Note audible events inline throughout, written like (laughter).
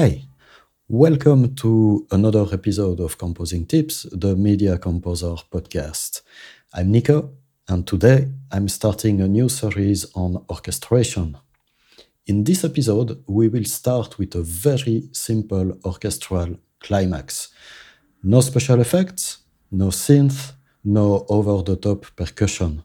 Hi, welcome to another episode of Composing Tips, the Media Composer podcast. I'm Nico, and today I'm starting a new series on orchestration. In this episode, we will start with a very simple orchestral climax. No special effects, no synth, no over the top percussion.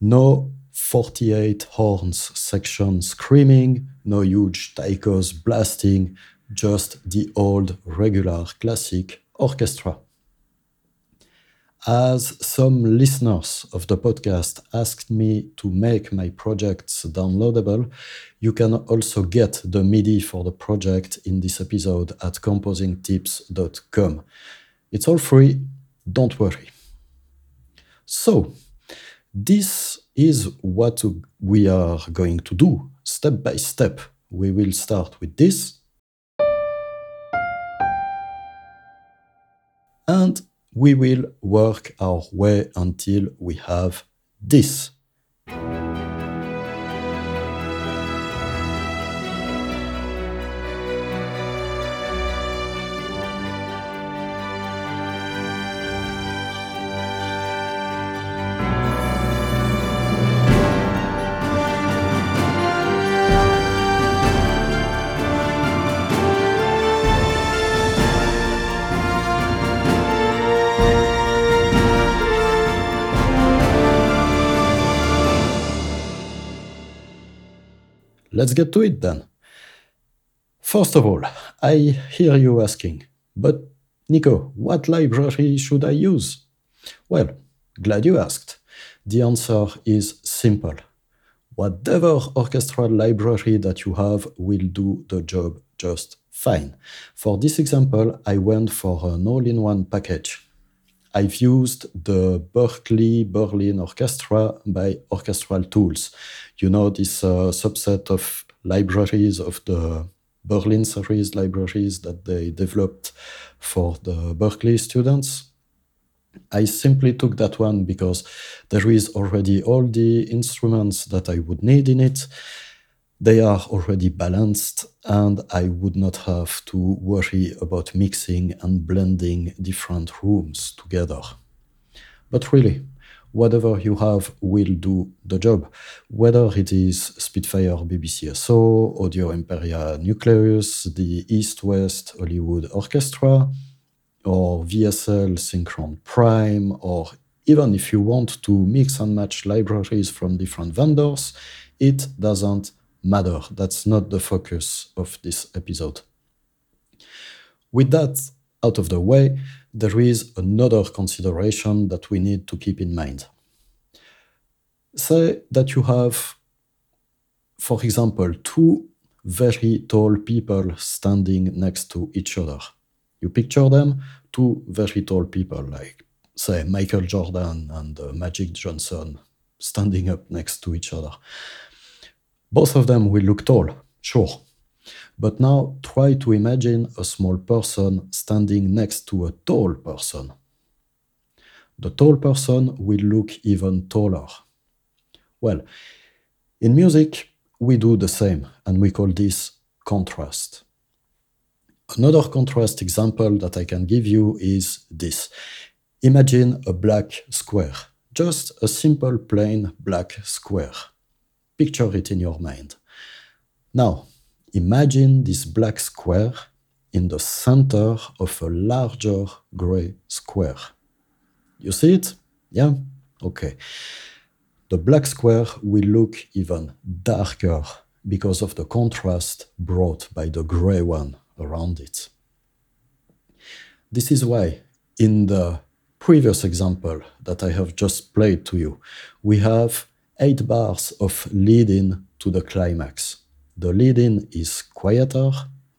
No 48 horns section screaming, no huge taikos blasting, just the old regular classic orchestra. As some listeners of the podcast asked me to make my projects downloadable, you can also get the MIDI for the project in this episode at composingtips.com. It's all free, don't worry. So, this is what we are going to do step by step. We will start with this. And we will work our way until we have this. Let's get to it then. First of all, I hear you asking, but Nico, what library should I use? Well, glad you asked. The answer is simple. Whatever orchestral library that you have will do the job just fine. For this example, I went for an all-in-one package. I've used the Berklee Berlin Orchestra by Orchestral Tools. You know, this uh, subset of libraries of the Berlin series libraries that they developed for the Berklee students. I simply took that one because there is already all the instruments that I would need in it. They are already balanced, and I would not have to worry about mixing and blending different rooms together. But really, whatever you have will do the job, whether it is Spitfire BBC SO, Audio Imperia Nucleus, the East West Hollywood Orchestra, or VSL Synchron Prime, or even if you want to mix and match libraries from different vendors, it doesn't matter. That's not the focus of this episode. With that out of the way, there is another consideration that we need to keep in mind. Say that you have, for example, two very tall people standing next to each other. You picture them, two very tall people, like, say, Michael Jordan and uh, Magic Johnson, standing up next to each other. Both of them will look tall, sure. But now try to imagine a small person standing next to a tall person. The tall person will look even taller. Well, in music, we do the same, and we call this contrast. Another contrast example that I can give you is this. Imagine a black square, just a simple plain black square. Picture it in your mind. Now, imagine this black square in the center of a larger gray square. You see it? Yeah? Okay. The black square will look even darker because of the contrast brought by the gray one around it. This is why, in the previous example that I have just played to you, we have eight bars of lead in to the climax. The lead in is quieter,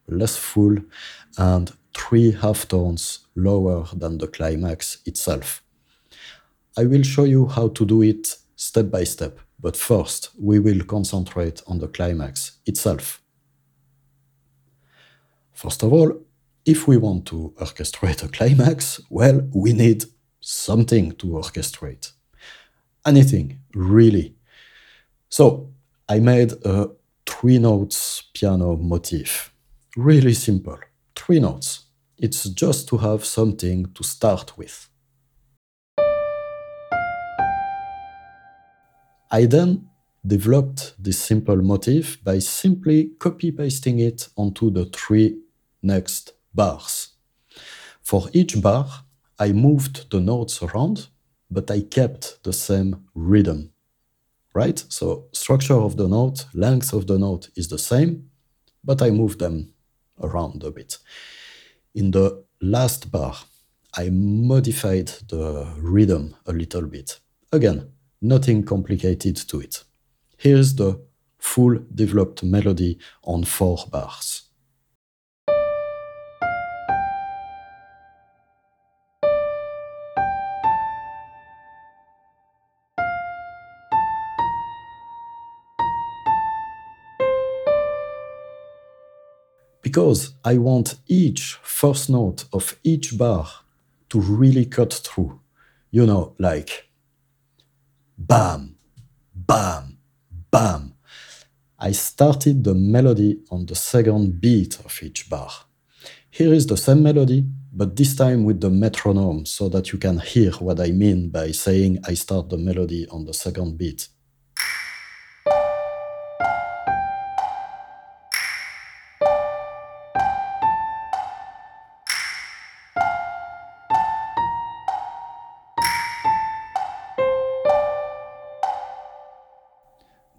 less full, and three half tones lower than the climax itself. I will show you how to do it step by step, but first we will concentrate on the climax itself. First of all, if we want to orchestrate a climax, well, we need something to orchestrate anything, really. So I made a three notes piano motif. Really simple. Three notes. It's just to have something to start with. I then developed this simple motif by simply copy pasting it onto the three next bars. For each bar, I moved the notes around, but I kept the same rhythm, right? So structure of the note, length of the note is the same, but I moved them around a bit. In the last bar, I modified the rhythm a little bit. Again, nothing complicated to it. Here's the full developed melody on four bars. Because I want each first note of each bar to really cut through. You know, like bam, bam, bam. I started the melody on the second beat of each bar. Here is the same melody, but this time with the metronome so that you can hear what I mean by saying I start the melody on the second beat.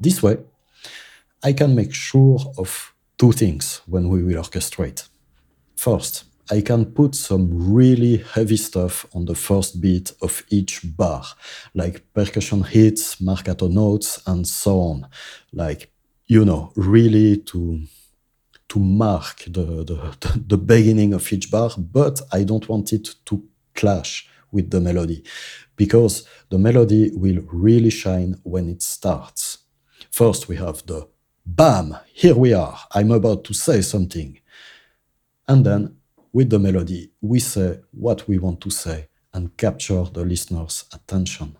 This way, I can make sure of two things when we will orchestrate. First, I can put some really heavy stuff on the first beat of each bar, like percussion hits, marcato notes, and so on. Like, you know, really to to mark the, the, (laughs) the beginning of each bar, but I don't want it to clash with the melody because the melody will really shine when it starts. First, we have the bam, here we are, I'm about to say something. And then, with the melody, we say what we want to say and capture the listener's attention.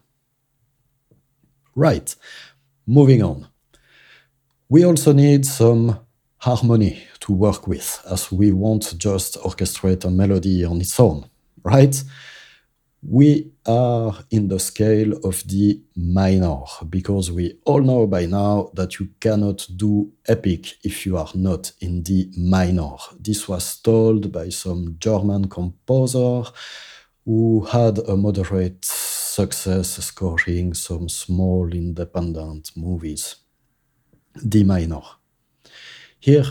Right, moving on. We also need some harmony to work with, as we won't just orchestrate a melody on its own, right? We are in the scale of the minor because we all know by now that you cannot do epic if you are not in the minor. This was told by some German composer who had a moderate success scoring some small independent movies. D minor. Here,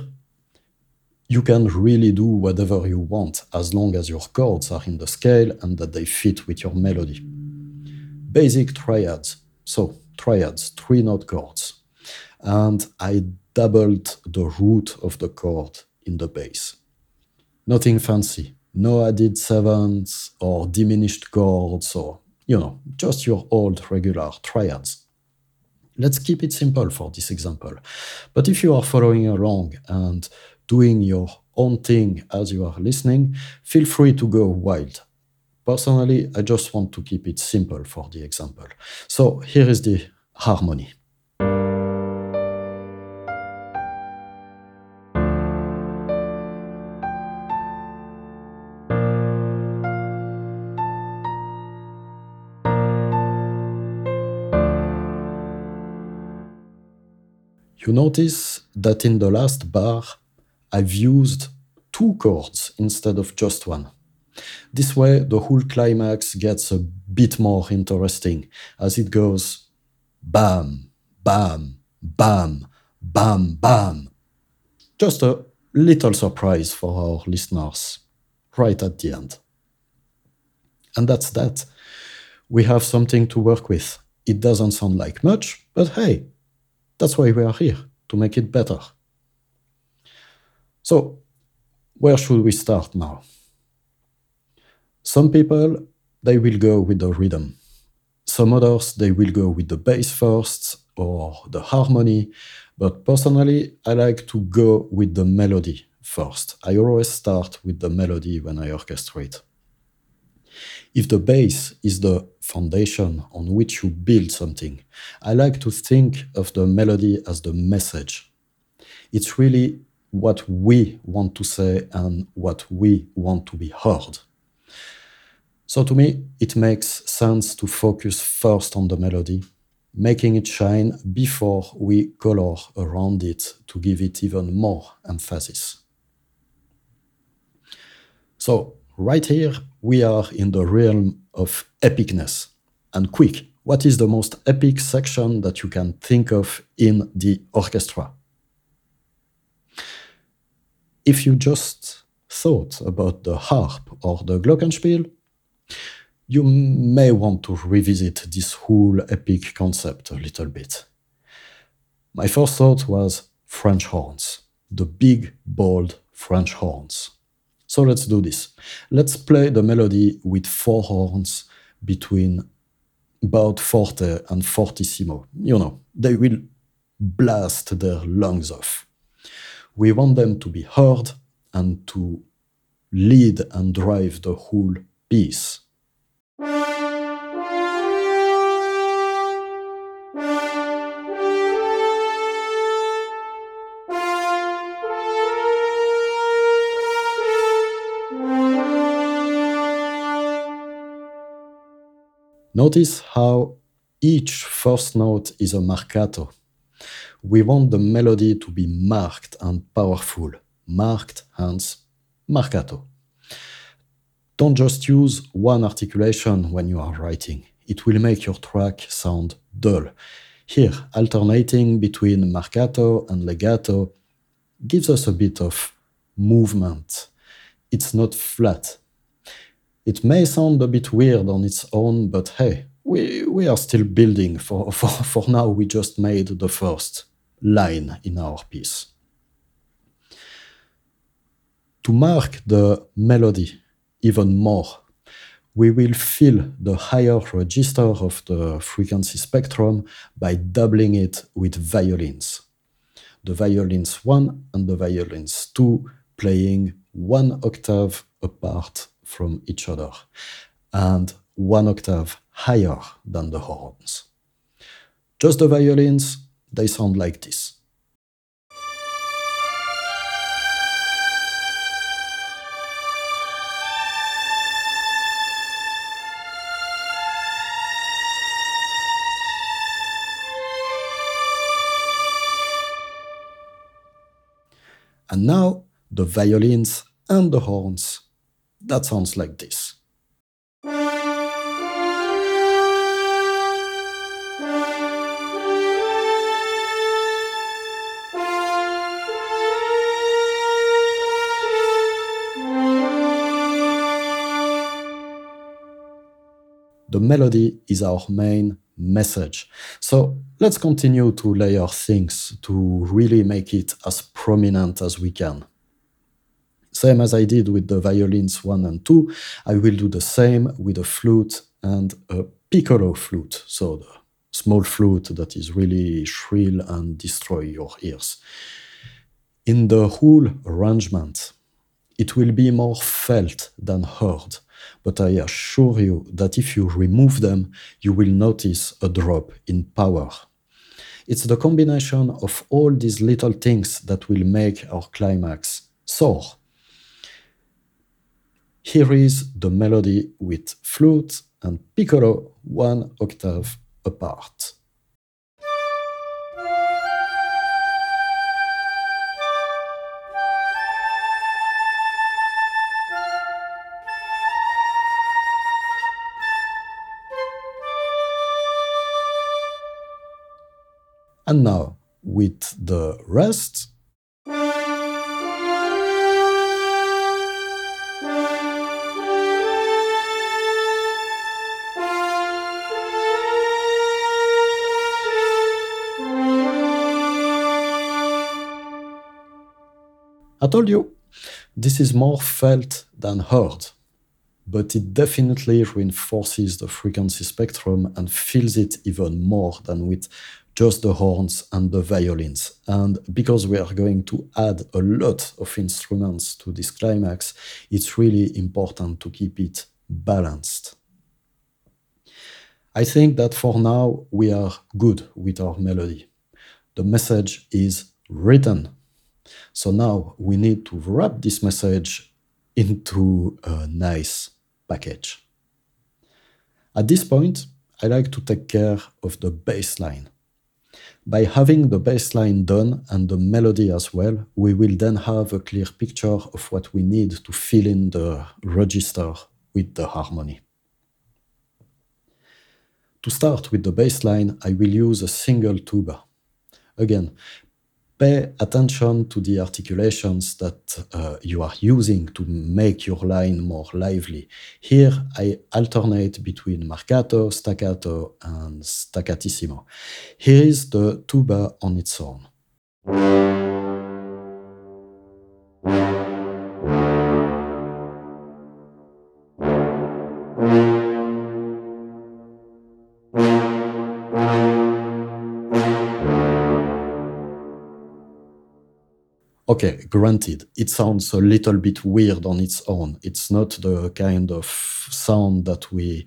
you can really do whatever you want as long as your chords are in the scale and that they fit with your melody. Basic triads. So, triads, three note chords. And I doubled the root of the chord in the bass. Nothing fancy. No added sevenths or diminished chords or, you know, just your old regular triads. Let's keep it simple for this example. But if you are following along and doing your own thing as you are listening, feel free to go wild. Personally, I just want to keep it simple for the example. So here is the harmony. You notice that in the last bar, I've used two chords instead of just one. This way, the whole climax gets a bit more interesting as it goes bam, bam, bam, bam, bam. Just a little surprise for our listeners right at the end. And that's that. We have something to work with. It doesn't sound like much, but hey, that's why we are here, to make it better. So, where should we start now? Some people, they will go with the rhythm. Some others, they will go with the bass first or the harmony. But personally, I like to go with the melody first. I always start with the melody when I orchestrate. If the bass is the foundation on which you build something, I like to think of the melody as the message. It's really what we want to say and what we want to be heard. So to me, it makes sense to focus first on the melody, making it shine before we color around it to give it even more emphasis. So right here, we are in the realm of epicness. And quick, what is the most epic section that you can think of in the orchestra? If you just thought about the harp or the glockenspiel, you may want to revisit this whole epic concept a little bit. My first thought was French horns, the big, bold French horns. So let's do this. Let's play the melody with four horns between about forte and fortissimo. You know, they will blast their lungs off. We want them to be heard and to lead and drive the whole piece. Notice how each first note is a marcato. We want the melody to be marked and powerful. Marked, hence marcato. Don't just use one articulation when you are writing. It will make your track sound dull. Here, alternating between marcato and legato gives us a bit of movement. It's not flat. It may sound a bit weird on its own, but hey, we, we are still building. For, for, for now, we just made the first line in our piece. To mark the melody even more, we will fill the higher register of the frequency spectrum by doubling it with violins. The violins 1 and the violins 2 playing one octave apart from each other and one octave higher than the horns. Just the violins, they sound like this. And now the violins and the horns that sounds like this. Melody is our main message. So let's continue to layer things to really make it as prominent as we can. Same as I did with the violins 1 and 2, I will do the same with a flute and a piccolo flute, so the small flute that is really shrill and destroy your ears. In the whole arrangement, it will be more felt than heard, but I assure you that if you remove them, you will notice a drop in power. It's the combination of all these little things that will make our climax soar. Here is the melody with flute and piccolo one octave apart. And now, with the rest, I told you, this is more felt than heard, but it definitely reinforces the frequency spectrum and fills it even more than with just the horns and the violins. And because we are going to add a lot of instruments to this climax, it's really important to keep it balanced. I think that for now we are good with our melody. The message is written So now we need to wrap this message into a nice package. At this point, I like to take care of the bass line. By having the bass line done and the melody as well, we will then have a clear picture of what we need to fill in the register with the harmony. To start with the bass line, I will use a single tuba. Again, pay attention to the articulations that uh, you are using to make your line more lively. Here, I alternate between marcato, staccato, and staccatissimo. Here is the tuba on its own. Okay, granted, it sounds a little bit weird on its own. It's not the kind of sound that we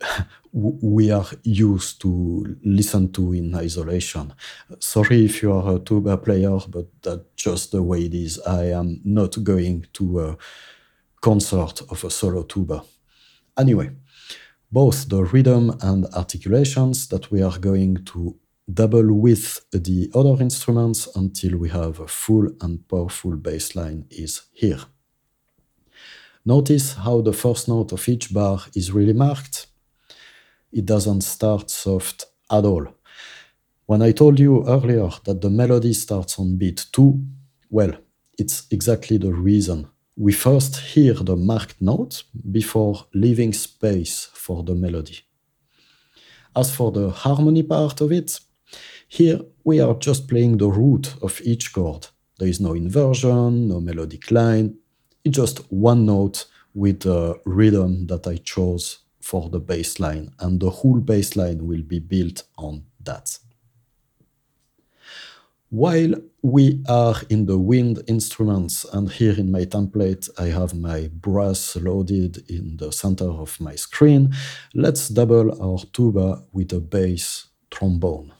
(laughs) we are used to listen to in isolation. Sorry if you are a tuba player, but that's just the way it is. I am not going to a concert of a solo tuba. Anyway, both the rhythm and articulations that we are going to double with the other instruments until we have a full and powerful bass line is here. Notice how the first note of each bar is really marked. It doesn't start soft at all. When I told you earlier that the melody starts on beat 2, well, it's exactly the reason. We first hear the marked note before leaving space for the melody. As for the harmony part of it, here we are just playing the root of each chord. There is no inversion, no melodic line, it's just one note with the rhythm that I chose for the bass line, and the whole bass line will be built on that. While we are in the wind instruments, and here in my template I have my brass loaded in the center of my screen, let's double our tuba with a bass trombone.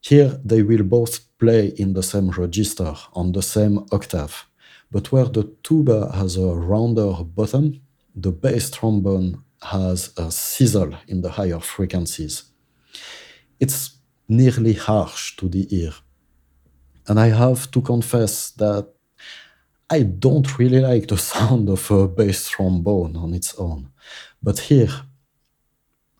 Here they will both play in the same register, on the same octave, but where the tuba has a rounder bottom, the bass trombone has a sizzle in the higher frequencies. It's nearly harsh to the ear. And I have to confess that I don't really like the (laughs) sound of a bass trombone on its own. But here,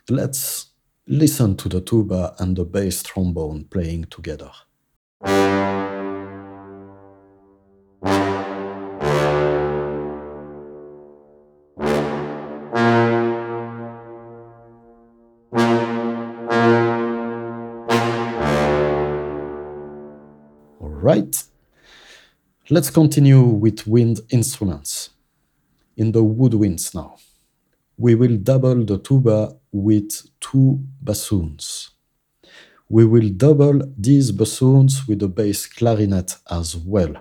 let's Listen to the tuba and the bass trombone playing together. Alright, let's continue with wind instruments. In the woodwinds now we will double the tuba with two bassoons. We will double these bassoons with the bass clarinet as well.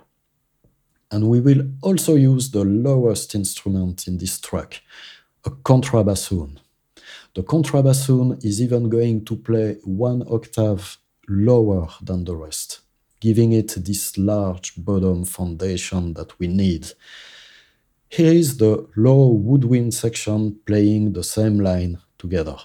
And we will also use the lowest instrument in this track, a contrabassoon. The contrabassoon is even going to play one octave lower than the rest, giving it this large bottom foundation that we need here is the low woodwind section playing the same line together.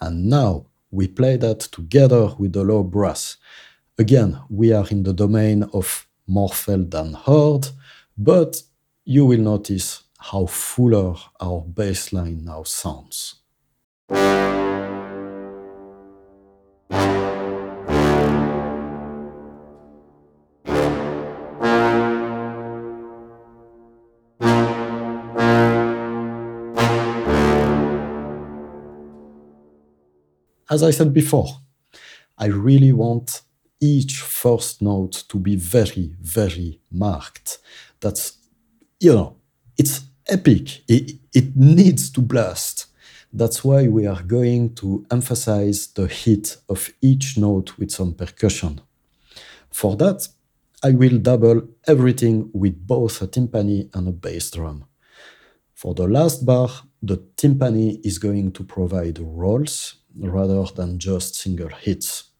And now we play that together with the low brass. Again, we are in the domain of more felt than heard, but you will notice how fuller our bass line now sounds. As I said before, I really want each first note to be very, very marked. That's, you know, it's epic. It, it needs to blast. That's why we are going to emphasize the hit of each note with some percussion. For that, I will double everything with both a timpani and a bass drum. For the last bar, the timpani is going to provide rolls rather than just single hits.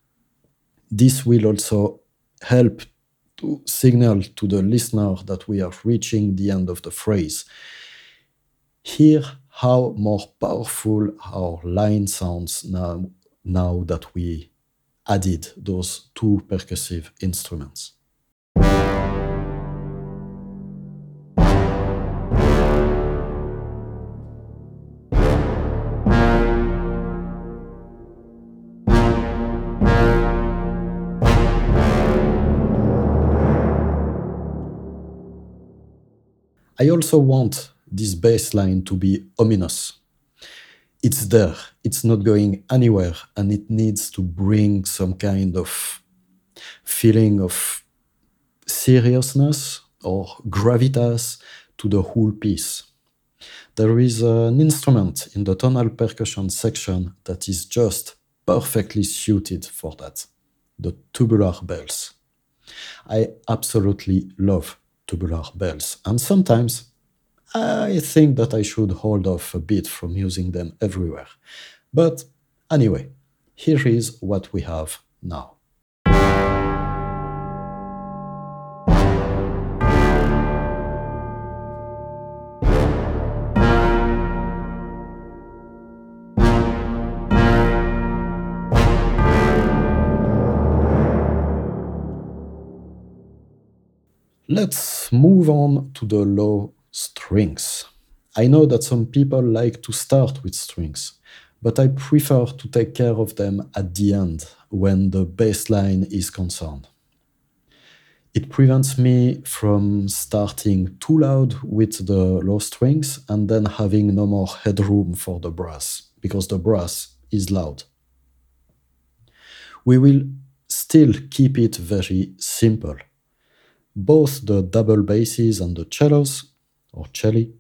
This will also help to signal to the listener that we are reaching the end of the phrase. Hear how more powerful our line sounds now, now that we added those two percussive instruments. I also want this bass line to be ominous. It's there, it's not going anywhere, and it needs to bring some kind of feeling of seriousness or gravitas to the whole piece. There is an instrument in the tonal percussion section that is just perfectly suited for that the tubular bells. I absolutely love tubular bells, and sometimes I think that I should hold off a bit from using them everywhere. But anyway, here is what we have now. Let's move on to the low strings. I know that some people like to start with strings, but I prefer to take care of them at the end when the bass line is concerned. It prevents me from starting too loud with the low strings and then having no more headroom for the brass, because the brass is loud. We will still keep it very simple both the double basses and the cellos, or celli,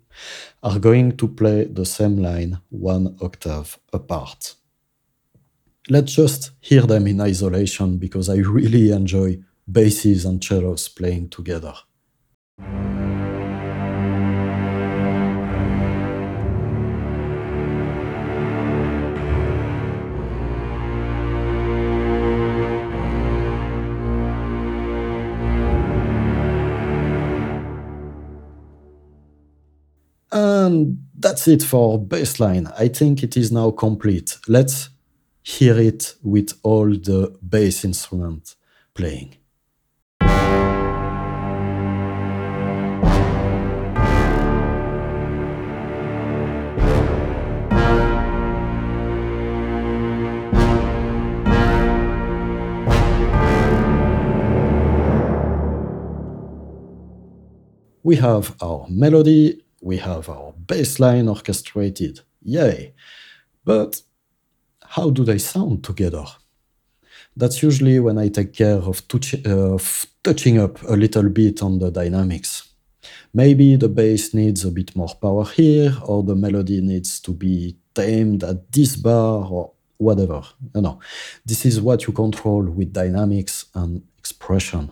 are going to play the same line one octave apart. Let's just hear them in isolation because I really enjoy basses and cellos playing together. And that's it for bassline. I think it is now complete. Let's hear it with all the bass instrument playing. We have our melody we have our bass line orchestrated. Yay! But how do they sound together? That's usually when I take care of, touch, of touching up a little bit on the dynamics. Maybe the bass needs a bit more power here, or the melody needs to be tamed at this bar, or whatever. You know, this is what you control with dynamics and expression,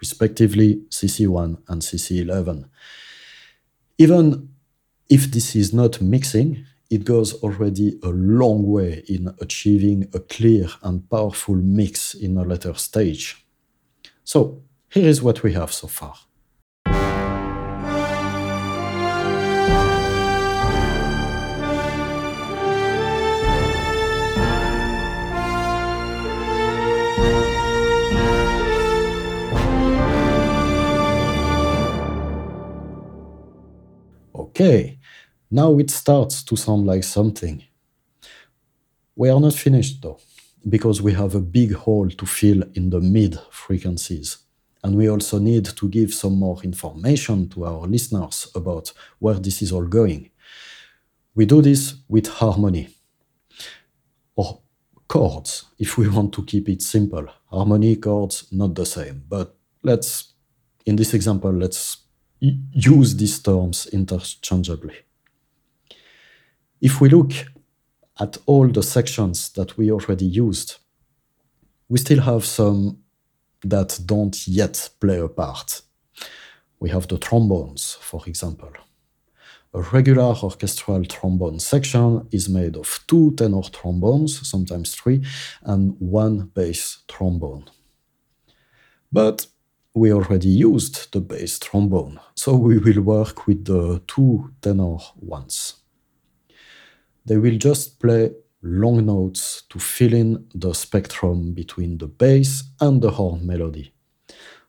respectively CC1 and CC11. Even if this is not mixing, it goes already a long way in achieving a clear and powerful mix in a later stage. So, here is what we have so far. Okay, now it starts to sound like something. We are not finished though, because we have a big hole to fill in the mid frequencies. And we also need to give some more information to our listeners about where this is all going. We do this with harmony or chords, if we want to keep it simple. Harmony, chords, not the same. But let's, in this example, let's use these terms interchangeably. If we look at all the sections that we already used, we still have some that don't yet play a part. We have the trombones, for example. A regular orchestral trombone section is made of two tenor trombones, sometimes three, and one bass trombone. But we already used the bass trombone, so we will work with the two tenor ones. They will just play long notes to fill in the spectrum between the bass and the horn melody.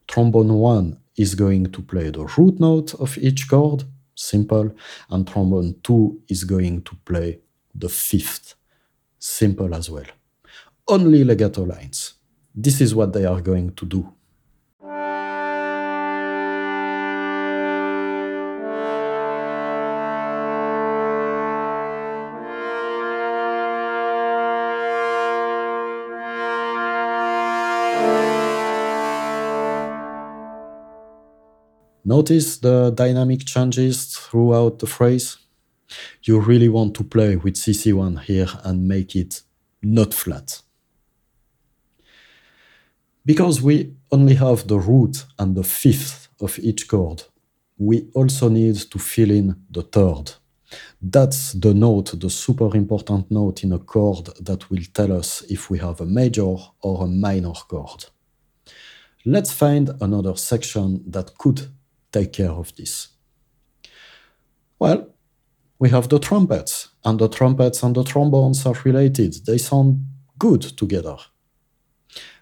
Trombone 1 is going to play the root note of each chord, simple, and trombone 2 is going to play the fifth, simple as well. Only legato lines. This is what they are going to do. Notice the dynamic changes throughout the phrase. You really want to play with CC1 here and make it not flat. Because we only have the root and the fifth of each chord, we also need to fill in the third. That's the note, the super important note in a chord that will tell us if we have a major or a minor chord. Let's find another section that could take care of this? Well, we have the trumpets, and the trumpets and the trombones are related. They sound good together.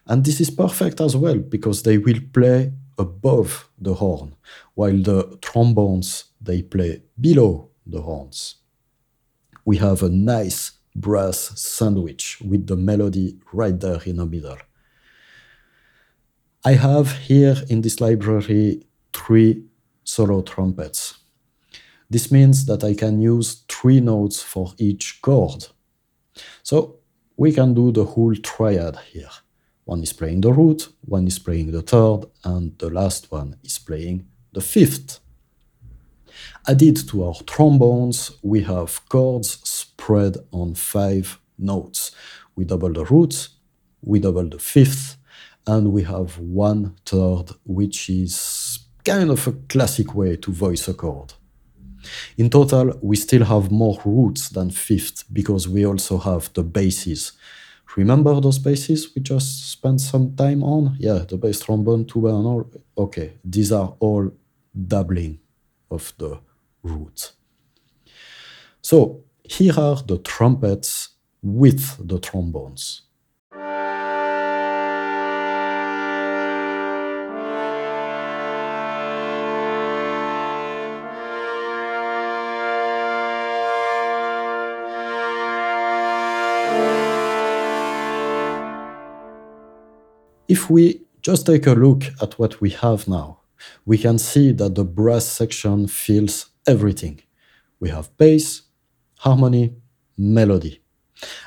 And this is perfect as well because they will play above the horn, while the trombones they play below the horns. We have a nice brass sandwich with the melody right there in the middle. I have here in this library three solo trumpets. This means that I can use three notes for each chord. So we can do the whole triad here. One is playing the root, one is playing the third, and the last one is playing the fifth. Added to our trombones, we have chords spread on five notes. We double the root, we double the fifth, and we have one third, which is kind of a classic way to voice a chord. In total, we still have more roots than fifth because we also have the basses. Remember those basses we just spent some time on? Yeah, the bass trombone, tuba, and all. Okay, these are all doubling of the roots. So here are the trumpets with the trombones. If we just take a look at what we have now, we can see that the brass section fills everything. We have bass, harmony, melody.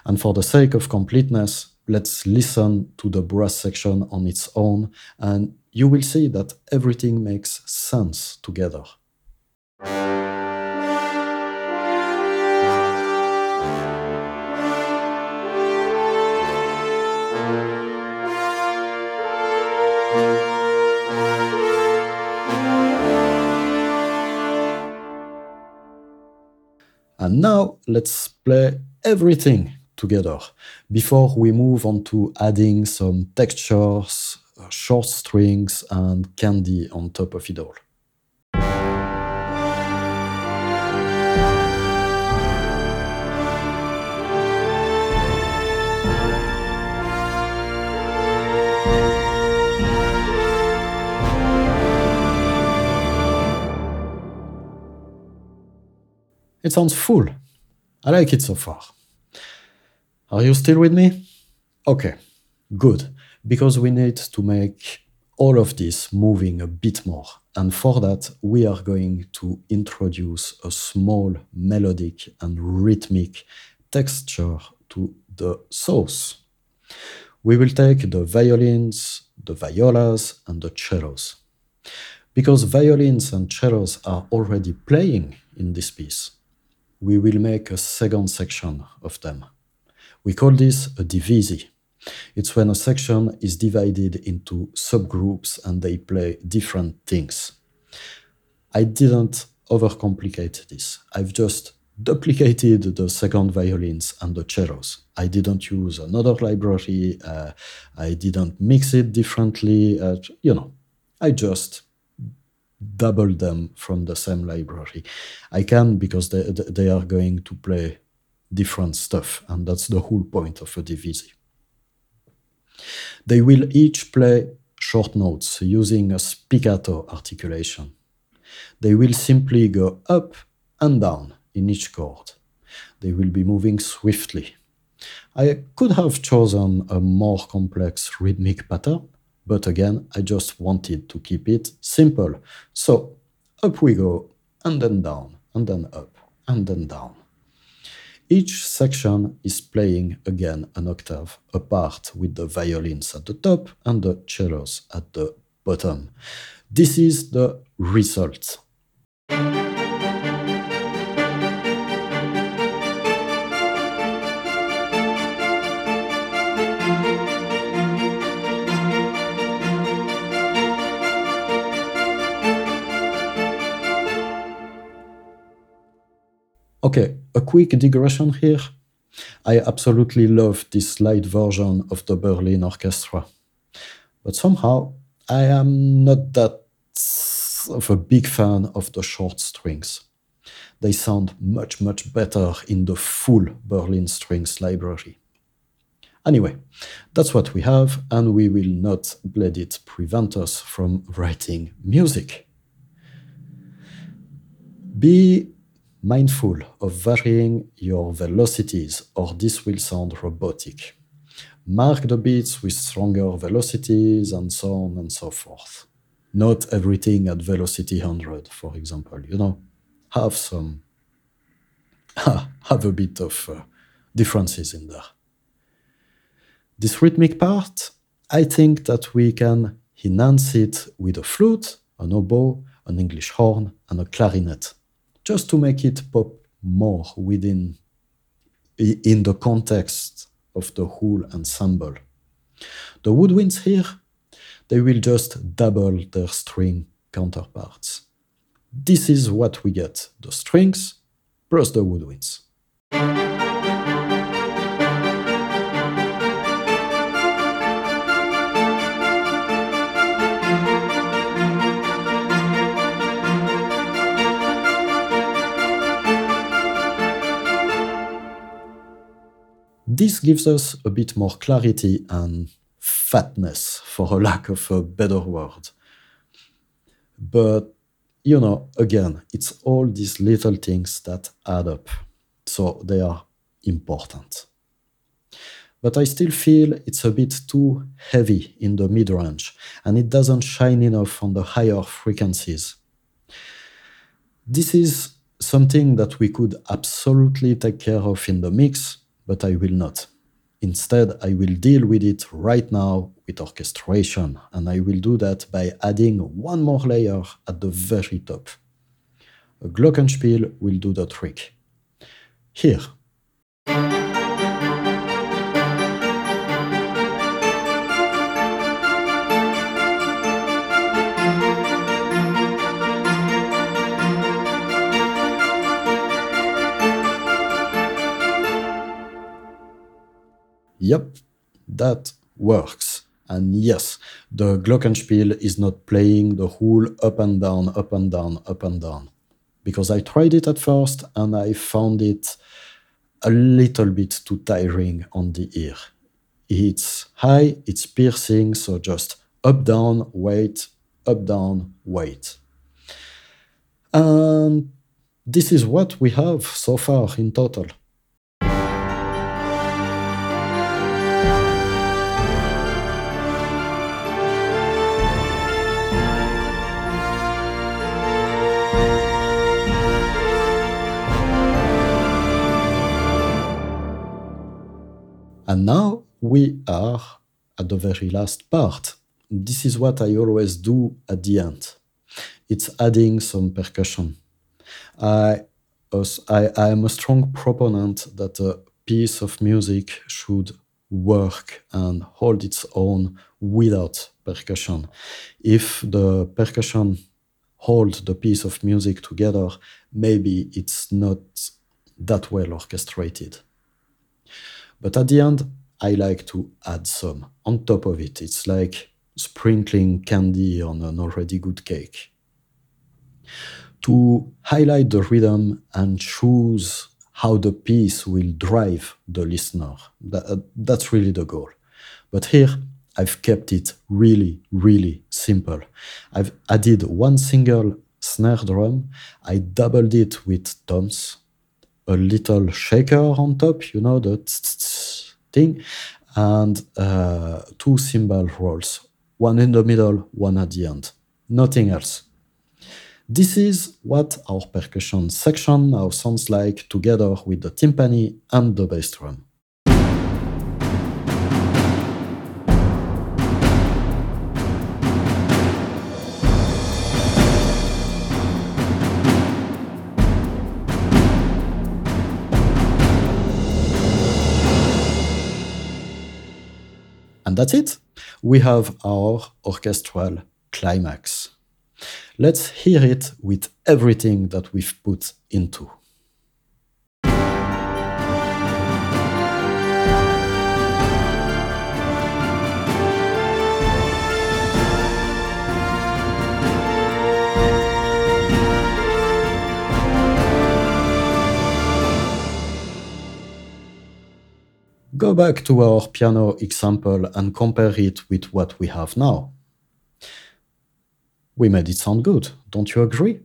And for the sake of completeness, let's listen to the brass section on its own, and you will see that everything makes sense together. And now let's play everything together before we move on to adding some textures, short strings, and candy on top of it all. It sounds full. I like it so far. Are you still with me? Okay, good. Because we need to make all of this moving a bit more. And for that, we are going to introduce a small melodic and rhythmic texture to the sauce. We will take the violins, the violas, and the cellos. Because violins and cellos are already playing in this piece, we will make a second section of them. We call this a divisi. It's when a section is divided into subgroups and they play different things. I didn't overcomplicate this. I've just duplicated the second violins and the cellos. I didn't use another library. Uh, I didn't mix it differently. Uh, you know, I just doubled them from the same library. I can because they, they are going to play different stuff, and that's the whole point of a divisi. They will each play short notes using a spiccato articulation. They will simply go up and down in each chord. They will be moving swiftly. I could have chosen a more complex rhythmic pattern, but again, I just wanted to keep it simple. So up we go, and then down, and then up, and then down. Each section is playing again an octave apart with the violins at the top and the cellos at the bottom. This is the result. Okay, a quick digression here. I absolutely love this light version of the Berlin Orchestra. But somehow, I am not that of a big fan of the short strings. They sound much, much better in the full Berlin Strings library. Anyway, that's what we have, and we will not let it prevent us from writing music. Be mindful of varying your velocities, or this will sound robotic. Mark the beats with stronger velocities, and so on and so forth. Not everything at velocity 100, for example. You know, have some, (laughs) have a bit of uh, differences in there. This rhythmic part, I think that we can enhance it with a flute, an oboe, an English horn, and a clarinet just to make it pop more within in the context of the whole ensemble. The woodwinds here, they will just double their string counterparts. This is what we get, the strings plus the woodwinds. This gives us a bit more clarity and fatness, for a lack of a better word. But, you know, again, it's all these little things that add up. So they are important. But I still feel it's a bit too heavy in the mid range and it doesn't shine enough on the higher frequencies. This is something that we could absolutely take care of in the mix but I will not. Instead, I will deal with it right now with orchestration, and I will do that by adding one more layer at the very top. A glockenspiel will do the trick. Here. Yep, that works. And yes, the Glockenspiel is not playing the whole up and down, up and down, up and down. Because I tried it at first and I found it a little bit too tiring on the ear. It's high, it's piercing, so just up, down, wait, up, down, wait. And this is what we have so far in total. And now we are at the very last part. This is what I always do at the end. It's adding some percussion. I, I, I am a strong proponent that a piece of music should work and hold its own without percussion. If the percussion hold the piece of music together, maybe it's not that well orchestrated. But at the end, I like to add some on top of it. It's like sprinkling candy on an already good cake. To highlight the rhythm and choose how the piece will drive the listener. That, uh, that's really the goal. But here, I've kept it really, really simple. I've added one single snare drum, I doubled it with toms, a little shaker on top, you know, the thing, and uh, two cymbal rolls, one in the middle, one at the end. Nothing else. This is what our percussion section now sounds like together with the timpani and the bass drum. And that's it. We have our orchestral climax. Let's hear it with everything that we've put into. Go back to our piano example and compare it with what we have now. We made it sound good, don't you agree?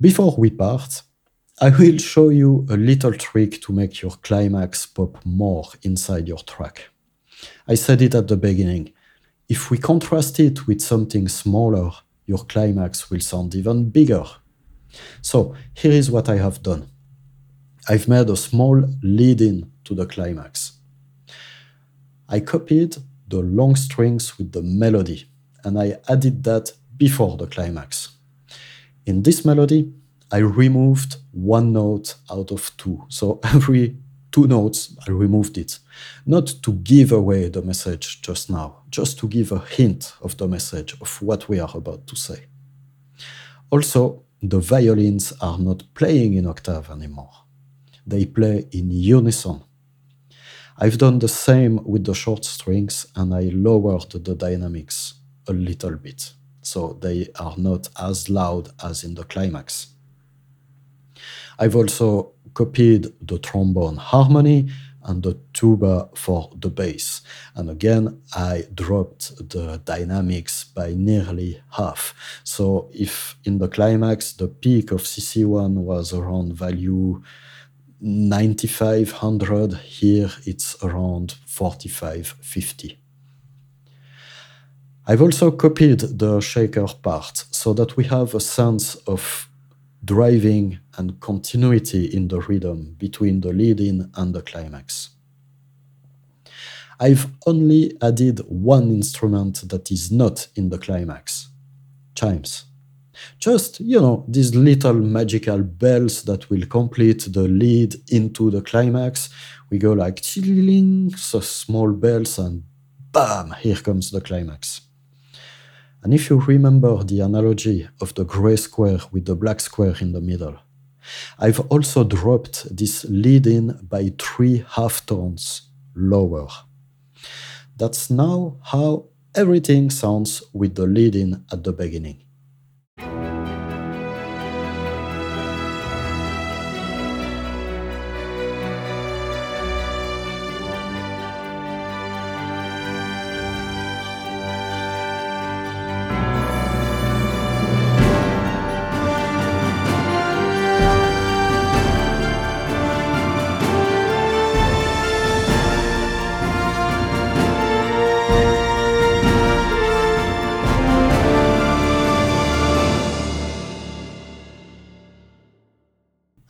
Before we part, I will show you a little trick to make your climax pop more inside your track. I said it at the beginning. If we contrast it with something smaller, your climax will sound even bigger. So here is what I have done. I've made a small lead in to the climax. I copied the long strings with the melody and I added that before the climax. In this melody, I removed one note out of two. So (laughs) every two notes, I removed it. Not to give away the message just now, just to give a hint of the message of what we are about to say. Also, the violins are not playing in octave anymore they play in unison. I've done the same with the short strings and I lowered the dynamics a little bit, so they are not as loud as in the climax. I've also copied the trombone harmony and the tuba for the bass. And again, I dropped the dynamics by nearly half. So if in the climax the peak of CC1 was around value 9500 here it's around 4550 I've also copied the shaker part so that we have a sense of driving and continuity in the rhythm between the lead in and the climax. I've only added one instrument that is not in the climax chimes. Just, you know, these little magical bells that will complete the lead into the climax. We go like so small bells and bam, here comes the climax. And if you remember the analogy of the gray square with the black square in the middle, I've also dropped this lead in by three half tones lower. That's now how everything sounds with the lead in at the beginning.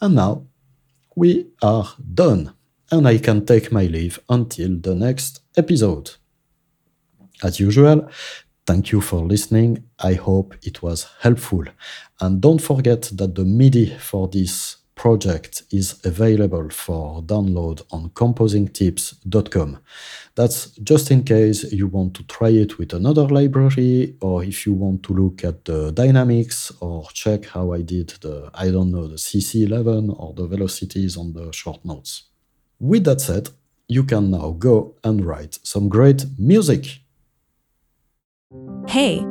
And now we are done, and I can take my leave until the next episode. As usual, thank you for listening. I hope it was helpful. And don't forget that the MIDI for this project is available for download on composingtips.com. That's just in case you want to try it with another library or if you want to look at the dynamics or check how I did the, I don't know, the CC11 or the velocities on the short notes. With that said, you can now go and write some great music. Hey,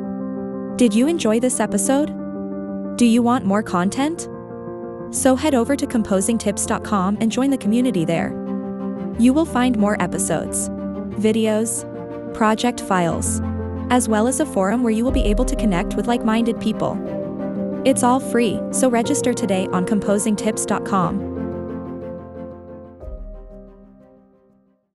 did you enjoy this episode? Do you want more content? So head over to composingtips.com and join the community there. You will find more episodes, videos, project files, as well as a forum where you will be able to connect with like minded people. It's all free, so register today on composingtips.com.